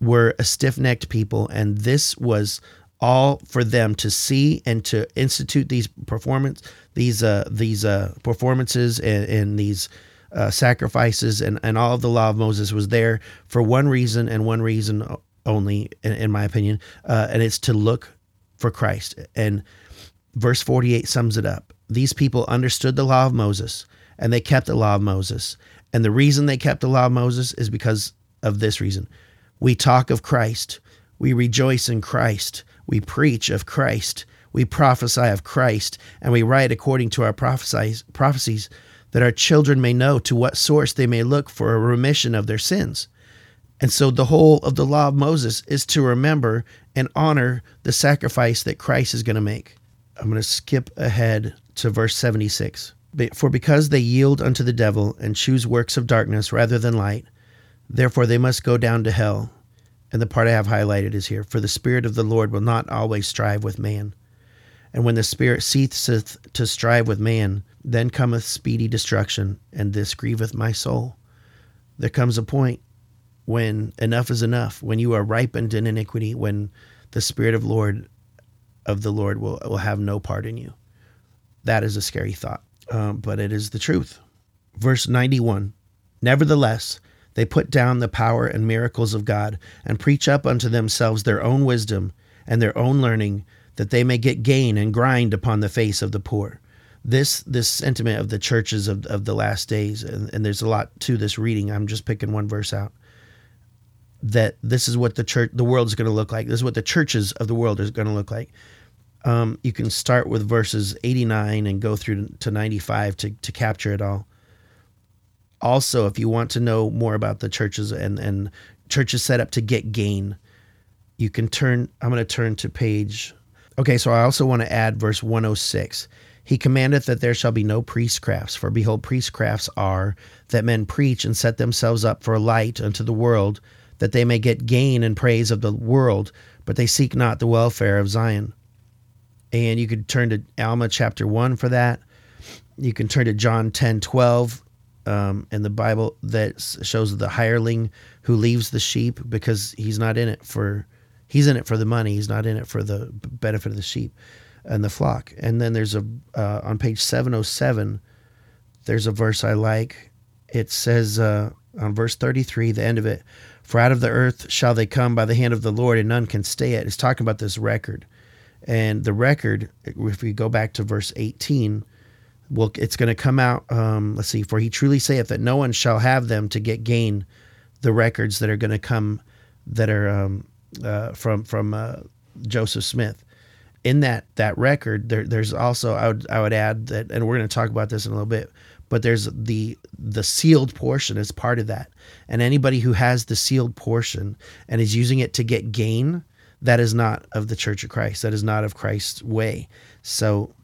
were a stiff-necked people and this was all for them to see and to institute these performance these uh these uh performances and, and these uh, sacrifices and, and all of the law of Moses was there for one reason and one reason only, in, in my opinion, uh, and it's to look for Christ. And verse 48 sums it up. These people understood the law of Moses and they kept the law of Moses. And the reason they kept the law of Moses is because of this reason. We talk of Christ. We rejoice in Christ. We preach of Christ. We prophesy of Christ. And we write according to our prophecies, prophecies that our children may know to what source they may look for a remission of their sins. And so the whole of the law of Moses is to remember and honor the sacrifice that Christ is going to make. I'm going to skip ahead to verse 76. For because they yield unto the devil and choose works of darkness rather than light, therefore they must go down to hell. And the part I have highlighted is here For the Spirit of the Lord will not always strive with man. And when the Spirit ceaseth to strive with man, then cometh speedy destruction, and this grieveth my soul. There comes a point when enough is enough, when you are ripened in iniquity, when the Spirit of Lord of the Lord will, will have no part in you. That is a scary thought, um, but it is the truth. Verse 91 Nevertheless, they put down the power and miracles of God and preach up unto themselves their own wisdom and their own learning, that they may get gain and grind upon the face of the poor. This this sentiment of the churches of, of the last days, and, and there's a lot to this reading. I'm just picking one verse out that this is what the church, the world is going to look like. This is what the churches of the world is going to look like. Um, you can start with verses 89 and go through to 95 to, to capture it all. Also, if you want to know more about the churches and, and churches set up to get gain, you can turn, I'm going to turn to page. Okay, so I also want to add verse 106. He commandeth that there shall be no priestcrafts, for behold, priestcrafts are that men preach and set themselves up for a light unto the world, that they may get gain and praise of the world, but they seek not the welfare of Zion. And you could turn to Alma chapter 1 for that. You can turn to John 10 12 um, in the Bible that shows the hireling who leaves the sheep because he's not in it for he's in it for the money. He's not in it for the benefit of the sheep and the flock. And then there's a uh, on page 707 there's a verse I like. It says uh, on verse 33, the end of it, for out of the earth shall they come by the hand of the Lord, and none can stay it. It's talking about this record. And the record, if we go back to verse 18, well, it's going to come out. Um, let's see, for he truly saith that no one shall have them to get gain the records that are going to come that are um, uh, from from uh, Joseph Smith. In that that record, there, there's also I would I would add that, and we're going to talk about this in a little bit but there's the the sealed portion as part of that. And anybody who has the sealed portion and is using it to get gain that is not of the church of christ. That is not of christ's way. So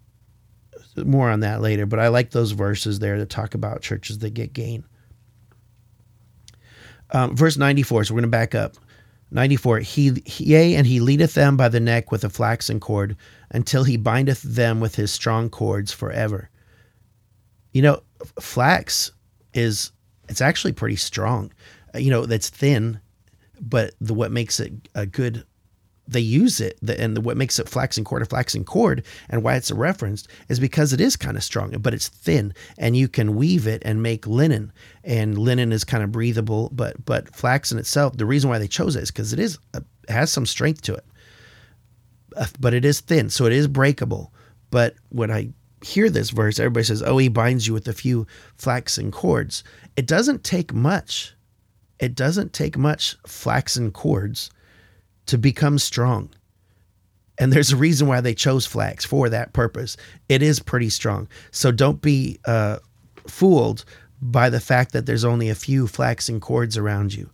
more on that later but i like those verses there that talk about churches that get gain. Um, verse 94 so we're going to back up. 94 he yea and he leadeth them by the neck with a flaxen cord until he bindeth them with his strong cords forever. You know flax is it's actually pretty strong. Uh, you know, that's thin, but the what makes it a good they use it the, and the, what makes it flaxen cord a flaxen cord and why it's a referenced is because it is kind of strong but it's thin and you can weave it and make linen and linen is kind of breathable but but flax in itself the reason why they chose it is because it is has some strength to it uh, but it is thin so it is breakable but when i hear this verse, everybody says, Oh, he binds you with a few flaxen cords. It doesn't take much. It doesn't take much flaxen cords to become strong. And there's a reason why they chose flax for that purpose. It is pretty strong. So don't be uh, fooled by the fact that there's only a few flaxen cords around you.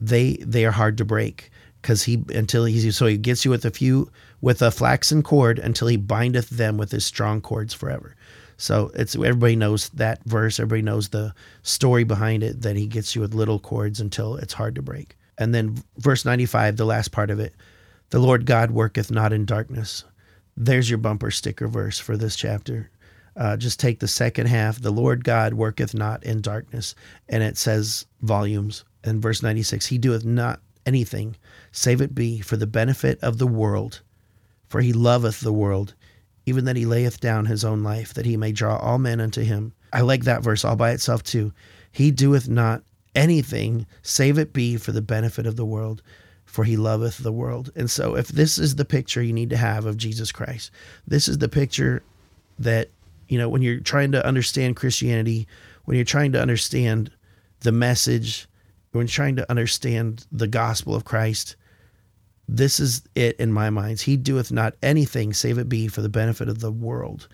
They they are hard to break because he until he so he gets you with a few with a flaxen cord until he bindeth them with his strong cords forever. So it's everybody knows that verse. Everybody knows the story behind it that he gets you with little cords until it's hard to break. And then verse 95, the last part of it, the Lord God worketh not in darkness. There's your bumper sticker verse for this chapter. Uh, just take the second half. The Lord God worketh not in darkness, and it says volumes. And verse 96, He doeth not anything, save it be for the benefit of the world. For he loveth the world, even that he layeth down his own life, that he may draw all men unto him. I like that verse all by itself too. He doeth not anything, save it be for the benefit of the world, for he loveth the world. And so, if this is the picture you need to have of Jesus Christ, this is the picture that, you know, when you're trying to understand Christianity, when you're trying to understand the message, when trying to understand the gospel of Christ, this is it in my mind. He doeth not anything save it be for the benefit of the world.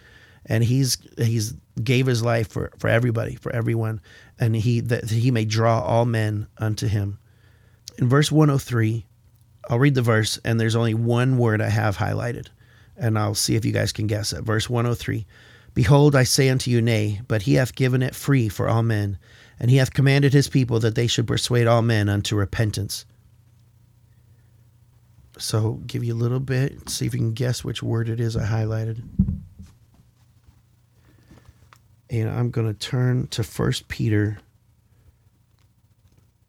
And he's he's gave his life for, for everybody, for everyone, and he that he may draw all men unto him. In verse 103, I'll read the verse, and there's only one word I have highlighted. And I'll see if you guys can guess it. Verse 103 Behold, I say unto you, Nay, but he hath given it free for all men, and he hath commanded his people that they should persuade all men unto repentance. So, give you a little bit, see if you can guess which word it is I highlighted. And I'm going to turn to First Peter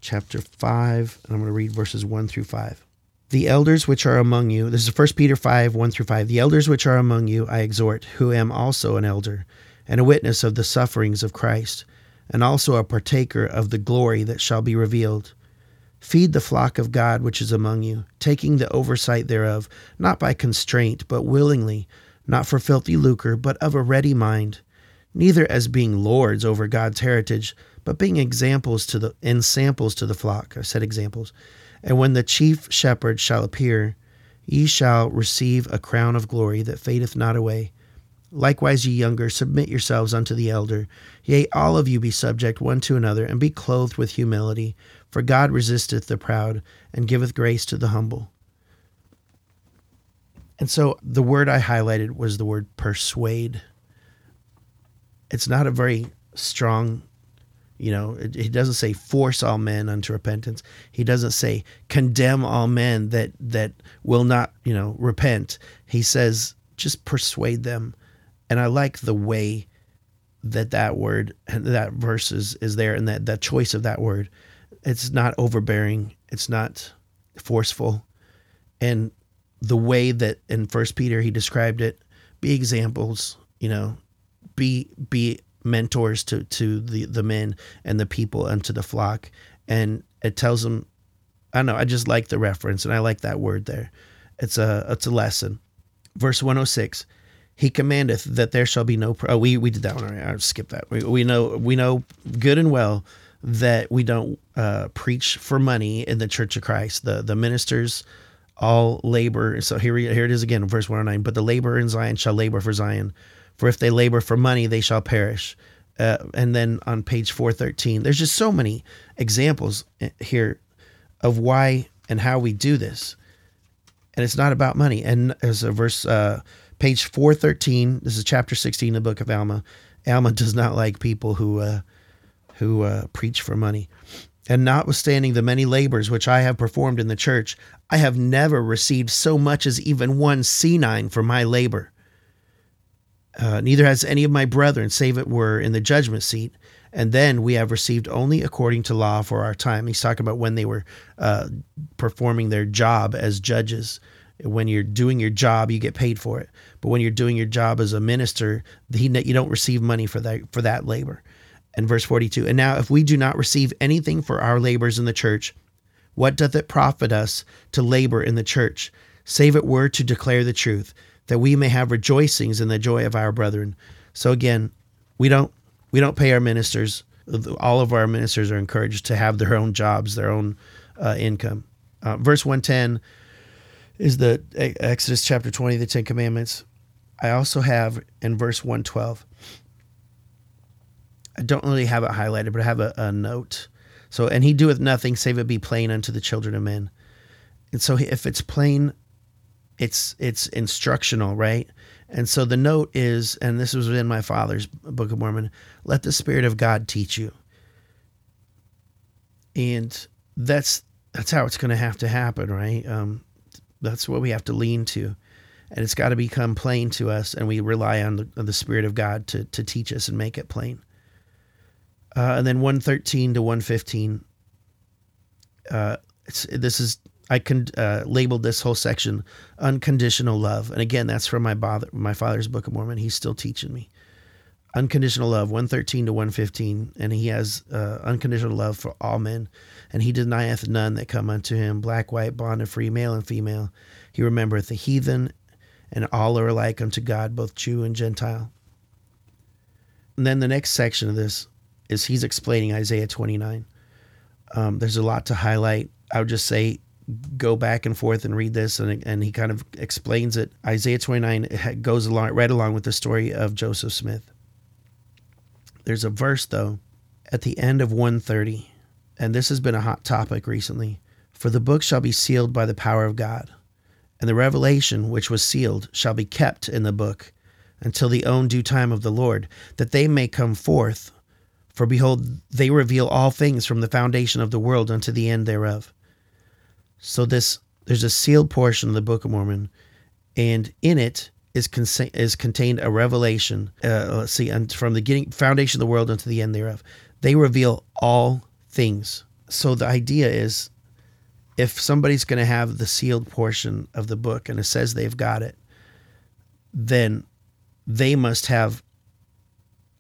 chapter 5, and I'm going to read verses 1 through 5. The elders which are among you, this is 1 Peter 5, 1 through 5. The elders which are among you I exhort, who am also an elder, and a witness of the sufferings of Christ, and also a partaker of the glory that shall be revealed. Feed the flock of God which is among you, taking the oversight thereof, not by constraint, but willingly, not for filthy lucre, but of a ready mind, neither as being lords over God's heritage, but being examples to the and samples to the flock. I said examples. And when the chief shepherd shall appear, ye shall receive a crown of glory that fadeth not away. Likewise, ye younger, submit yourselves unto the elder. Yea, all of you be subject one to another, and be clothed with humility. For God resisteth the proud, and giveth grace to the humble. And so the word I highlighted was the word persuade. It's not a very strong you know, he doesn't say force all men unto repentance. He doesn't say condemn all men that that will not, you know, repent. He says just persuade them. And I like the way that that word that verse is, is there and that that choice of that word. It's not overbearing. It's not forceful. And the way that in First Peter he described it, be examples. You know, be be mentors to to the the men and the people and to the flock and it tells them i don't know i just like the reference and i like that word there it's a it's a lesson verse 106 he commandeth that there shall be no oh, we we did that one already i skipped that we, we know we know good and well that we don't uh, preach for money in the church of christ the the ministers all labor so here here it is again verse 109 but the laborer in zion shall labor for zion for if they labor for money, they shall perish. Uh, and then on page 413, there's just so many examples uh, here of why and how we do this. And it's not about money. And as a verse, uh, page 413, this is chapter 16 in the book of Alma. Alma does not like people who, uh, who uh, preach for money. And notwithstanding the many labors which I have performed in the church, I have never received so much as even one senine for my labor. Uh, neither has any of my brethren, save it were in the judgment seat. And then we have received only according to law for our time. He's talking about when they were uh, performing their job as judges. When you're doing your job, you get paid for it. But when you're doing your job as a minister, he, you don't receive money for that for that labor. And verse 42. And now, if we do not receive anything for our labors in the church, what doth it profit us to labor in the church, save it were to declare the truth? that we may have rejoicings in the joy of our brethren. So again, we don't we don't pay our ministers. All of our ministers are encouraged to have their own jobs, their own uh, income. Uh, verse 110 is the Exodus chapter 20, the Ten Commandments. I also have in verse 112. I don't really have it highlighted, but I have a, a note. So, and he doeth nothing save it be plain unto the children of men. And so, if it's plain it's it's instructional, right? And so the note is, and this was in my father's Book of Mormon, let the Spirit of God teach you. And that's that's how it's going to have to happen, right? Um, that's what we have to lean to, and it's got to become plain to us, and we rely on the, on the Spirit of God to to teach us and make it plain. Uh, and then one thirteen to one fifteen. Uh, this is I can uh, labeled this whole section unconditional love, and again, that's from my father, my father's Book of Mormon. He's still teaching me unconditional love, one thirteen to one fifteen, and he has uh, unconditional love for all men, and he denieth none that come unto him, black, white, bond, and free, male and female. He remembereth the heathen, and all are alike unto God, both Jew and Gentile. And then the next section of this is he's explaining Isaiah twenty nine. Um, there's a lot to highlight. I would just say go back and forth and read this, and, and he kind of explains it. Isaiah 29 goes along right along with the story of Joseph Smith. There's a verse though at the end of 130, and this has been a hot topic recently. For the book shall be sealed by the power of God, And the revelation which was sealed shall be kept in the book until the own due time of the Lord, that they may come forth. For behold, they reveal all things from the foundation of the world unto the end thereof. So this there's a sealed portion of the Book of Mormon, and in it is con- is contained a revelation. Uh, let's see, and from the beginning, foundation of the world unto the end thereof, they reveal all things. So the idea is, if somebody's going to have the sealed portion of the book and it says they've got it, then they must have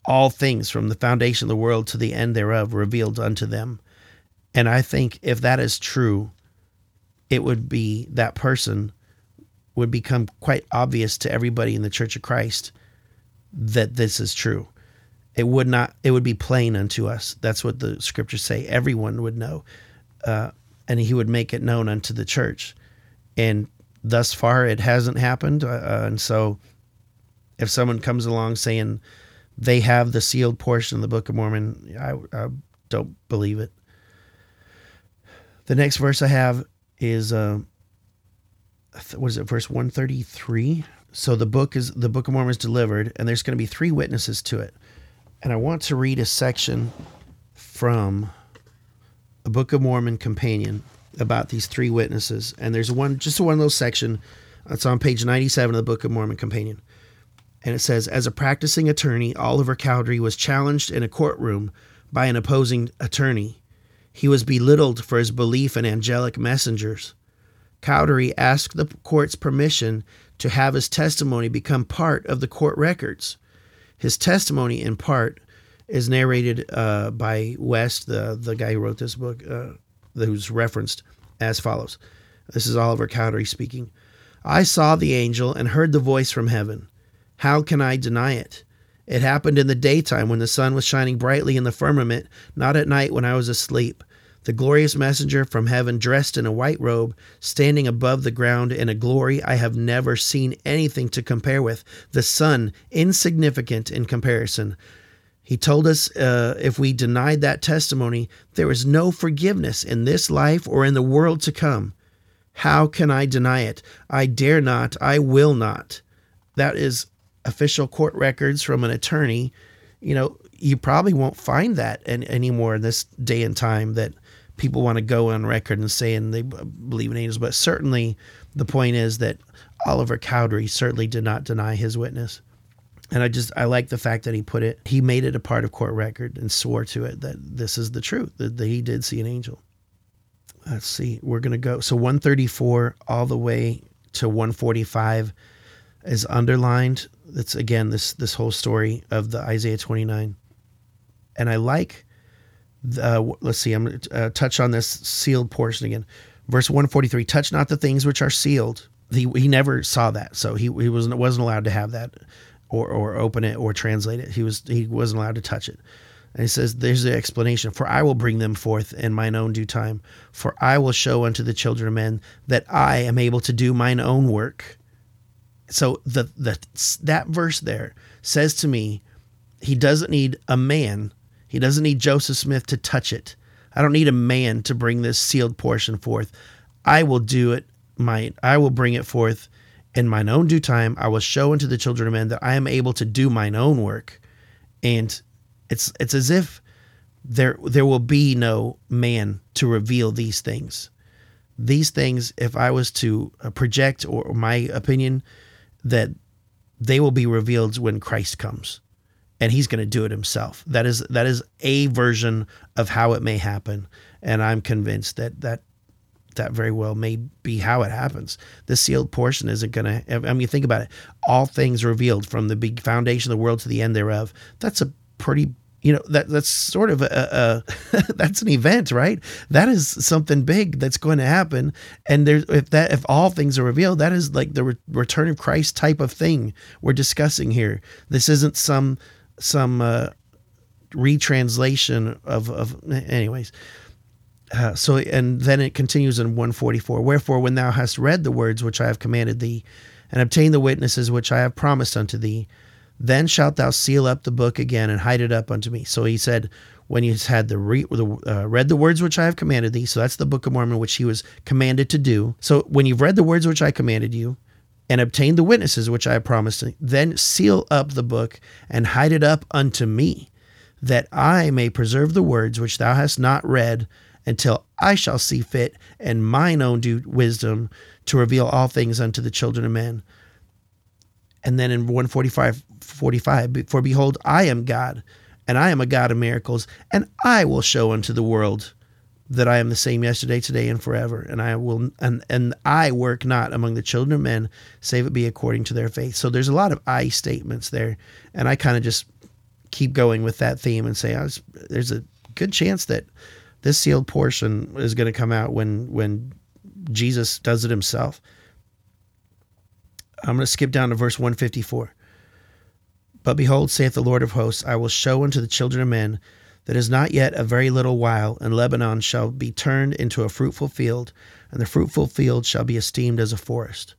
all things from the foundation of the world to the end thereof revealed unto them. And I think if that is true, it would be that person would become quite obvious to everybody in the Church of Christ that this is true. It would not. It would be plain unto us. That's what the scriptures say. Everyone would know, uh, and He would make it known unto the church. And thus far, it hasn't happened. Uh, uh and so, if someone comes along saying they have the sealed portion of the Book of Mormon, I, I don't believe it. The next verse I have is uh, what is it, verse one thirty three. So the book is the Book of Mormon is delivered, and there's going to be three witnesses to it. And I want to read a section from a Book of Mormon companion about these three witnesses. And there's one, just one little section. It's on page 97 of the Book of Mormon companion. And it says, as a practicing attorney, Oliver Cowdery was challenged in a courtroom by an opposing attorney. He was belittled for his belief in angelic messengers. Cowdery asked the court's permission to have his testimony become part of the court records. His testimony, in part, is narrated uh, by West, the, the guy who wrote this book, uh, who's referenced as follows. This is Oliver Cowdery speaking. I saw the angel and heard the voice from heaven. How can I deny it? It happened in the daytime when the sun was shining brightly in the firmament, not at night when I was asleep the glorious messenger from heaven, dressed in a white robe, standing above the ground in a glory I have never seen anything to compare with, the sun insignificant in comparison. He told us uh, if we denied that testimony, there is no forgiveness in this life or in the world to come. How can I deny it? I dare not. I will not. That is official court records from an attorney. You know, you probably won't find that anymore in this day and time that people want to go on record and saying they believe in angels, but certainly the point is that Oliver Cowdery certainly did not deny his witness. And I just I like the fact that he put it he made it a part of court record and swore to it that this is the truth that, that he did see an angel. Let's see, we're gonna go so 134 all the way to 145 is underlined. That's again this this whole story of the Isaiah 29. And I like uh, let's see, I'm going to uh, touch on this sealed portion again. Verse 143 Touch not the things which are sealed. He, he never saw that, so he, he wasn't, wasn't allowed to have that or, or open it or translate it. He, was, he wasn't allowed to touch it. And he says, There's the explanation. For I will bring them forth in mine own due time. For I will show unto the children of men that I am able to do mine own work. So the, the that verse there says to me, he doesn't need a man he doesn't need Joseph Smith to touch it. I don't need a man to bring this sealed portion forth. I will do it. My I will bring it forth in mine own due time. I will show unto the children of men that I am able to do mine own work. And it's it's as if there there will be no man to reveal these things. These things, if I was to uh, project or my opinion, that they will be revealed when Christ comes and he's going to do it himself. That is that is a version of how it may happen, and I'm convinced that that that very well may be how it happens. The sealed portion isn't going to. I mean, think about it. All things revealed from the big foundation of the world to the end thereof. That's a pretty. You know that that's sort of a, a that's an event, right? That is something big that's going to happen, and there's if that if all things are revealed, that is like the re- return of Christ type of thing we're discussing here. This isn't some some uh, retranslation of of anyways. Uh, so and then it continues in 144. Wherefore, when thou hast read the words which I have commanded thee, and obtained the witnesses which I have promised unto thee, Then shalt thou seal up the book again and hide it up unto me. So he said, when you had the, re, the uh, read the words which I have commanded thee. So that's the Book of Mormon, which he was commanded to do. So when you've read the words which I commanded you, and obtain the witnesses which I have promised, then seal up the book and hide it up unto me, that I may preserve the words which thou hast not read until I shall see fit and mine own due wisdom to reveal all things unto the children of men. And then in 145, 45, for behold, I am God, and I am a God of miracles, and I will show unto the world that I am the same yesterday, today, and forever. And I will and and I work not among the children of men, save it be according to their faith. So there's a lot of I statements there, and I kind of just keep going with that theme and say was, there's a good chance that this sealed portion is going to come out when when Jesus does it himself. I'm going to skip down to verse 154. But behold, saith the Lord of hosts, I will show unto the children of men that is not yet a very little while, and Lebanon shall be turned into a fruitful field, and the fruitful field shall be esteemed as a forest.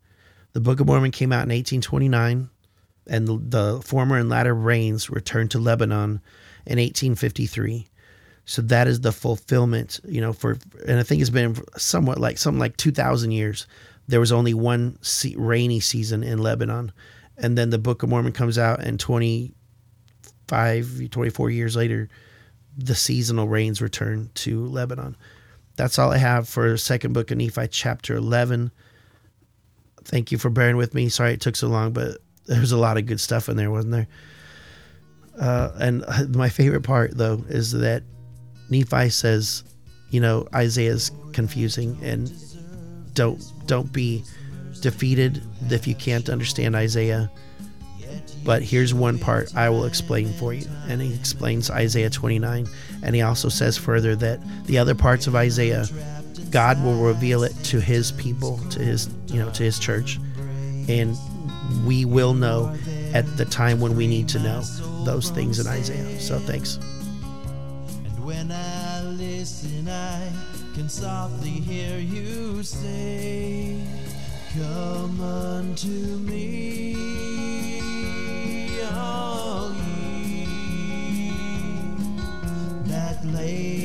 The Book of Mormon came out in 1829, and the, the former and latter rains returned to Lebanon in 1853. So that is the fulfillment, you know, for, and I think it's been somewhat like something like 2,000 years. There was only one rainy season in Lebanon. And then the Book of Mormon comes out, and 25, 24 years later, the seasonal rains return to Lebanon. That's all I have for second book of Nephi, chapter 11. Thank you for bearing with me. Sorry it took so long, but there's a lot of good stuff in there, wasn't there? Uh, and my favorite part, though, is that Nephi says, you know, Isaiah's confusing, and don't don't be defeated if you can't understand Isaiah but here's one part I will explain for you. And he explains Isaiah 29. And he also says further that the other parts of Isaiah, God will reveal it to his people, to his, you know, to his church. And we will know at the time when we need to know those things in Isaiah. So thanks. And when I listen, I can softly hear you say, Come unto me that